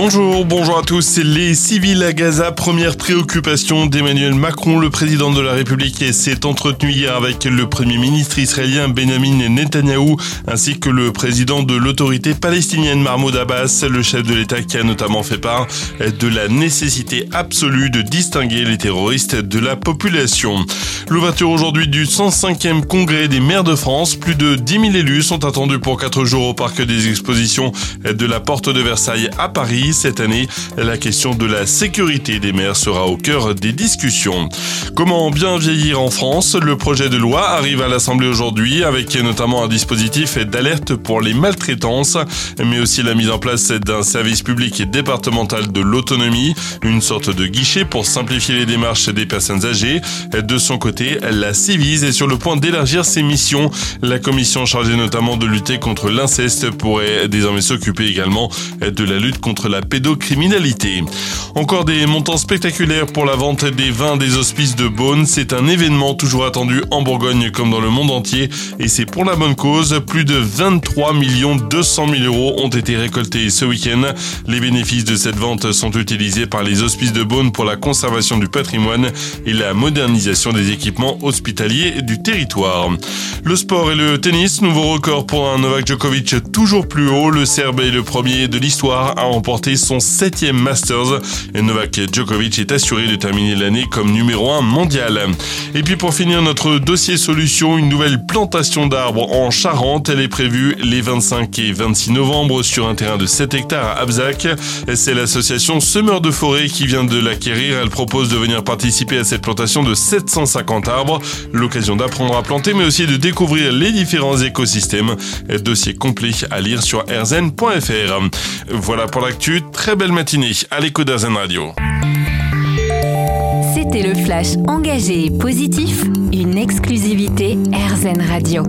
Bonjour, bonjour à tous. Les civils à Gaza, première préoccupation d'Emmanuel Macron. Le président de la République s'est entretenu hier avec le premier ministre israélien Benjamin Netanyahou ainsi que le président de l'autorité palestinienne Mahmoud Abbas, le chef de l'État qui a notamment fait part de la nécessité absolue de distinguer les terroristes de la population. L'ouverture aujourd'hui du 105e congrès des maires de France. Plus de 10 000 élus sont attendus pour 4 jours au parc des expositions de la Porte de Versailles à Paris. Cette année, la question de la sécurité des maires sera au cœur des discussions. Comment bien vieillir en France? Le projet de loi arrive à l'Assemblée aujourd'hui avec notamment un dispositif d'alerte pour les maltraitances, mais aussi la mise en place d'un service public et départemental de l'autonomie, une sorte de guichet pour simplifier les démarches des personnes âgées. De son côté, la Civise est sur le point d'élargir ses missions. La commission chargée notamment de lutter contre l'inceste pourrait désormais s'occuper également de la lutte contre la pédocriminalité. Encore des montants spectaculaires pour la vente des vins des hospices de Beaune. C'est un événement toujours attendu en Bourgogne comme dans le monde entier et c'est pour la bonne cause. Plus de 23 millions 200 000 euros ont été récoltés ce week-end. Les bénéfices de cette vente sont utilisés par les hospices de Beaune pour la conservation du patrimoine et la modernisation des équipements hospitaliers du territoire. Le sport et le tennis, nouveau record pour un Novak Djokovic toujours plus haut. Le Serbe est le premier de l'histoire à remporter son septième Masters. Et Novak Djokovic est assuré de terminer l'année comme numéro 1 mondial. Et puis pour finir notre dossier solution, une nouvelle plantation d'arbres en Charente. Elle est prévue les 25 et 26 novembre sur un terrain de 7 hectares à Abzac. C'est l'association Semeur de Forêt qui vient de l'acquérir. Elle propose de venir participer à cette plantation de 750 arbres. L'occasion d'apprendre à planter mais aussi de découvrir les différents écosystèmes. Dossier complet à lire sur rzn.fr. Voilà pour l'actu très belle matinée à l'écho d'Azen Radio. C'était le flash engagé et positif, une exclusivité RZN Radio.